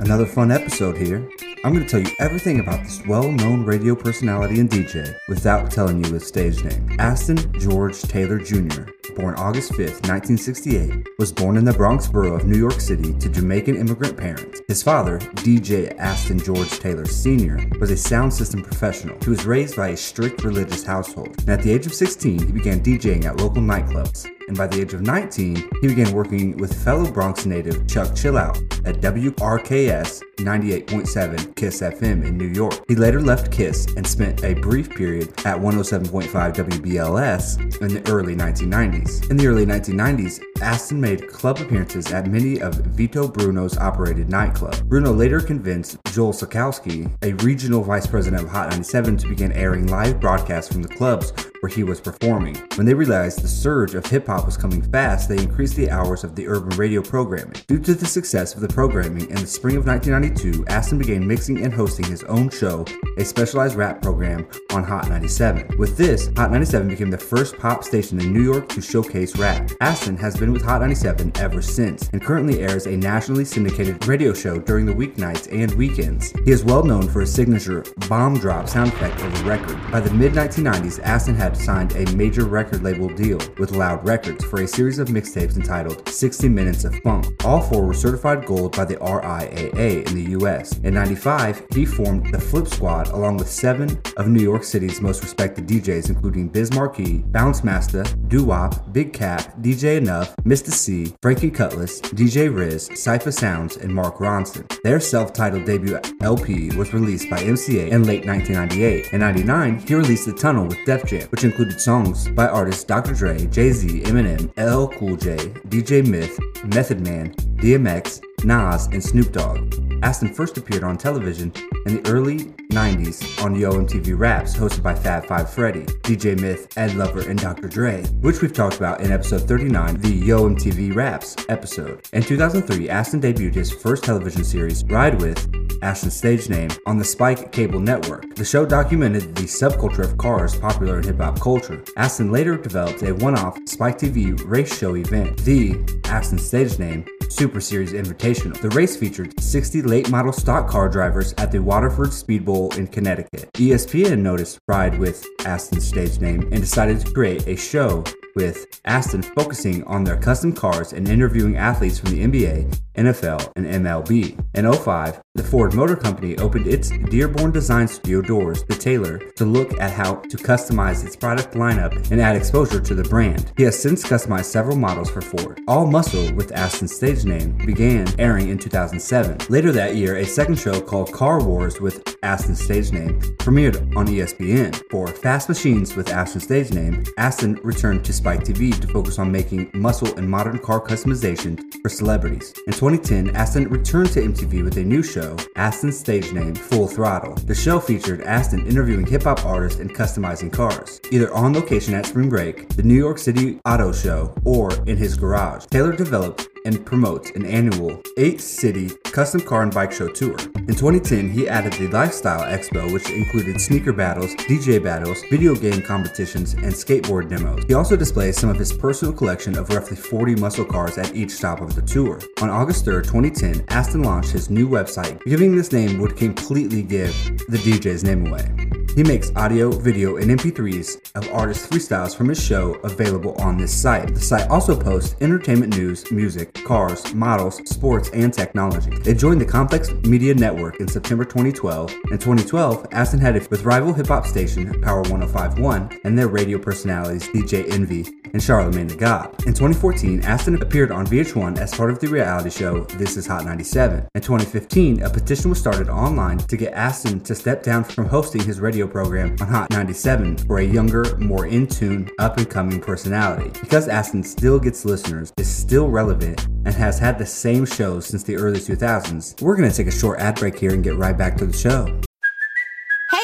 Another fun episode here. I'm going to tell you everything about this well known radio personality and DJ without telling you his stage name. Aston George Taylor Jr., born August 5th, 1968, was born in the Bronx borough of New York City to Jamaican immigrant parents. His father, DJ Aston George Taylor Sr., was a sound system professional. He was raised by a strict religious household, and at the age of 16, he began DJing at local nightclubs and by the age of 19, he began working with fellow Bronx native Chuck Chillout at WRKS 98.7 KISS FM in New York. He later left KISS and spent a brief period at 107.5 WBLS in the early 1990s. In the early 1990s, Aston made club appearances at many of Vito Bruno's operated nightclubs. Bruno later convinced Joel Sikowski, a regional vice president of Hot 97, to begin airing live broadcasts from the clubs where he was performing. When they realized the surge of hip hop was coming fast, they increased the hours of the urban radio programming. Due to the success of the programming, in the spring of 1992, Aston began mixing and hosting his own show, a specialized rap program on Hot 97. With this, Hot 97 became the first pop station in New York to showcase rap. Aston has been with Hot 97 ever since and currently airs a nationally syndicated radio show during the weeknights and weekends. He is well known for his signature bomb drop sound effect of the record. By the mid 1990s, Aston had signed a major record label deal with Loud Records for a series of mixtapes entitled 60 Minutes of Funk. All four were certified gold by the RIAA in the US. In 95, he formed the Flip Squad along with seven of New York City's most respected DJs, including Biz Markie, Bounce Master, Doo Wop, Big Kap, DJ Enuff, Mr. C, Frankie Cutlass, DJ Riz, Cipha Sounds, and Mark Ronson. Their self titled debut LP was released by MCA in late 1998. In 99, he released The Tunnel with Def Jam, which included songs by artists Dr. Dre, Jay Z, Eminem, LL Cool J, DJ Myth, Method Man, DMX, Nas, and Snoop Dogg. Aston first appeared on television in the early 90s on Yo MTV Raps, hosted by Fab Five Freddy, DJ Myth, Ed Lover, and Dr. Dre, which we've talked about in episode 39, the Yo MTV Raps episode. In 2003, Aston debuted his first television series, Ride With, Aston's stage name, on the Spike Cable Network. The show documented the subculture of cars popular in hip hop culture. Aston later developed a one off Spike TV race show event, the Aston stage name, Super Series Invitational. The race featured 60 late model stock car drivers at the Waterford Speed Bowl in Connecticut. ESPN noticed Ride with Aston's stage name and decided to create a show with Aston focusing on their custom cars and interviewing athletes from the NBA, NFL, and MLB. In 05, the Ford Motor Company opened its Dearborn Design Studio doors to Taylor to look at how to customize its product lineup and add exposure to the brand. He has since customized several models for Ford. All Muscle with Aston's stage name began airing in 2007. Later that year, a second show called Car Wars with Aston's stage name premiered on ESPN. For Fast Machines with Aston's stage name, Aston returned to Spike TV to focus on making muscle and modern car customization for celebrities. In 2010, Aston returned to MTV with a new show, Aston's stage name Full Throttle. The show featured Aston interviewing hip hop artists and customizing cars, either on location at Spring Break, the New York City Auto Show, or in his garage. Taylor developed and promotes an annual eight city custom car and bike show tour. In 2010, he added the Lifestyle Expo, which included sneaker battles, DJ battles, video game competitions, and skateboard demos. He also displays some of his personal collection of roughly 40 muscle cars at each stop of the tour. On August 3, 2010, Aston launched his new website. Giving this name would completely give the DJ's name away. He makes audio, video, and MP3s of artist freestyles from his show available on this site. The site also posts entertainment news, music, cars, models, sports, and technology. It joined the Complex Media Network in September 2012. In 2012, Aston had it with rival hip hop station Power 1051 and their radio personalities DJ Envy and Charlemagne the God. In 2014, Aston appeared on VH1 as part of the reality show This Is Hot 97. In 2015, a petition was started online to get Aston to step down from hosting his radio program on Hot 97 for a younger, more in tune, up and coming personality. Because Aston still gets listeners, is still relevant, and has had the same shows since the early 2000s, we're going to take a short ad break here and get right back to the show.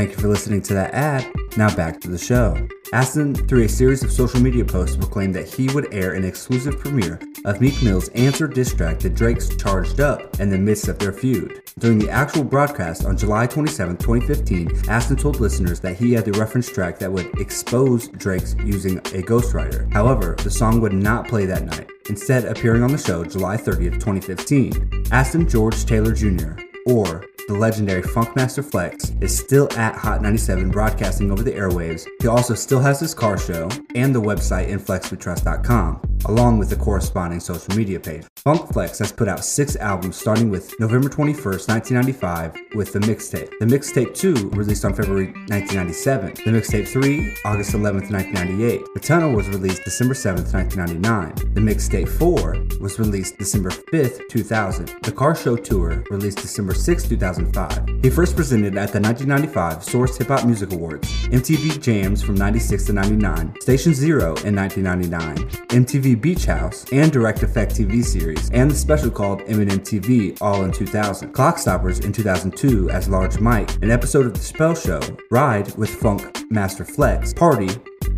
Thank you for listening to that ad. Now back to the show. Aston, through a series of social media posts, proclaimed that he would air an exclusive premiere of Meek Mill's answer diss track that Drake's Charged Up in the midst of their feud. During the actual broadcast on July 27, 2015, Aston told listeners that he had the reference track that would expose Drake's using a ghostwriter. However, the song would not play that night, instead appearing on the show July 30th, 2015. Aston George Taylor Jr., or the legendary Funkmaster Flex, is still at Hot 97 broadcasting over the airwaves. He also still has his car show and the website inflexwetrust.com, along with the corresponding social media page. Funk Flex has put out six albums starting with November 21st, 1995 with the mixtape. The mixtape 2 released on February 1997. The mixtape 3, August 11th, 1998. The Tunnel was released December 7th, 1999. The mixtape 4 was released December 5th, 2000. The Car Show Tour released December 6th, 2005. He first presented at the 1995 Source Hip Hop Music Awards, MTV Jams from 96 to 99, Station Zero in 1999, MTV Beach House, and Direct Effect TV series, and the special called Eminem TV all in 2000. Clock Stoppers in 2002 as Large Mike, an episode of The Spell Show, Ride with Funk Master Flex, Party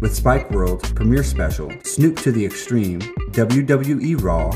with Spike World Premiere Special, Snoop to the Extreme, WWE Raw,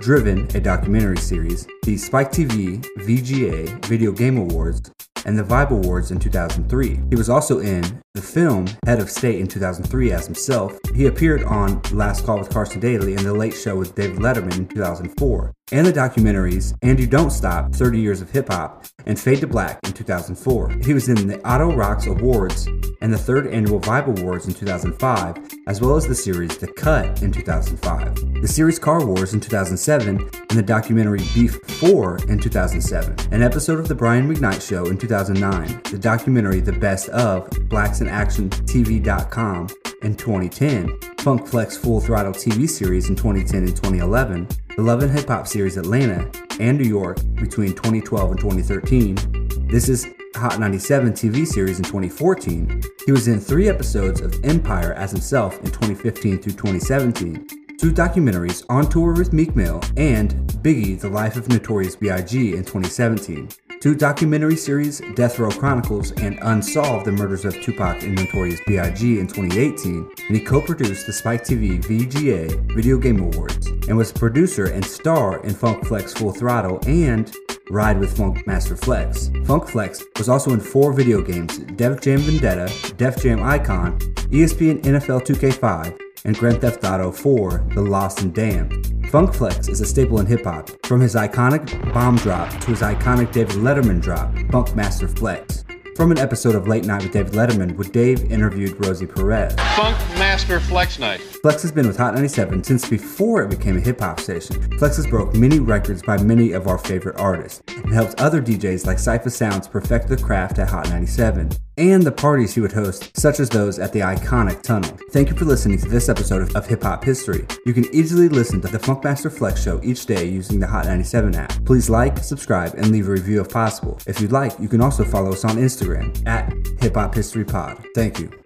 Driven, a documentary series, the Spike TV VGA Video Game Awards, and the Vibe Awards in 2003. He was also in the film Head of State in 2003 as himself. He appeared on Last Call with Carson Daly and The Late Show with David Letterman in 2004, and the documentaries And You Don't Stop 30 Years of Hip Hop and Fade to Black in 2004. He was in the Auto Rocks Awards and the third annual Vibe Awards in 2005, as well as the series The Cut in 2005, the series Car Wars in 2007, and the documentary Beef 4 in 2007, an episode of The Brian McKnight Show in 2009, the documentary The Best of Blacks in Action TV.com in 2010, Funk Flex Full Throttle TV series in 2010 and 2011, the Love and Hip Hop series Atlanta and New York between 2012 and 2013. This is Hot 97 TV series in 2014. He was in three episodes of Empire as himself in 2015 through 2017, two documentaries On Tour with Meek Mill, and Biggie, The Life of Notorious B.I.G. in 2017. Two documentary series, Death Row Chronicles and Unsolved The Murders of Tupac and Notorious B.I.G. in 2018, and he co produced the Spike TV VGA Video Game Awards, and was producer and star in Funk Flex Full Throttle and Ride with Funk Master Flex. Funk Flex was also in four video games Def Jam Vendetta, Def Jam Icon, ESPN NFL 2K5, and Grand Theft Auto 4 The Lost and Damned. Funk Flex is a staple in hip hop, from his iconic bomb drop to his iconic David Letterman drop, Funk Master Flex. From an episode of Late Night with David Letterman, where Dave interviewed Rosie Perez. Funk Master Flex Night. Flex has been with Hot 97 since before it became a hip hop station. Flex has broke many records by many of our favorite artists and helps other DJs like Cipha Sounds perfect the craft at Hot 97 and the parties he would host, such as those at the iconic Tunnel. Thank you for listening to this episode of, Hip Hop History. You can easily listen to the Funkmaster Flex Show each day using the Hot 97 app. Please like, subscribe, and leave a review if possible. If you'd like, you can also follow us on Instagram at Hip Hop History Pod. Thank you.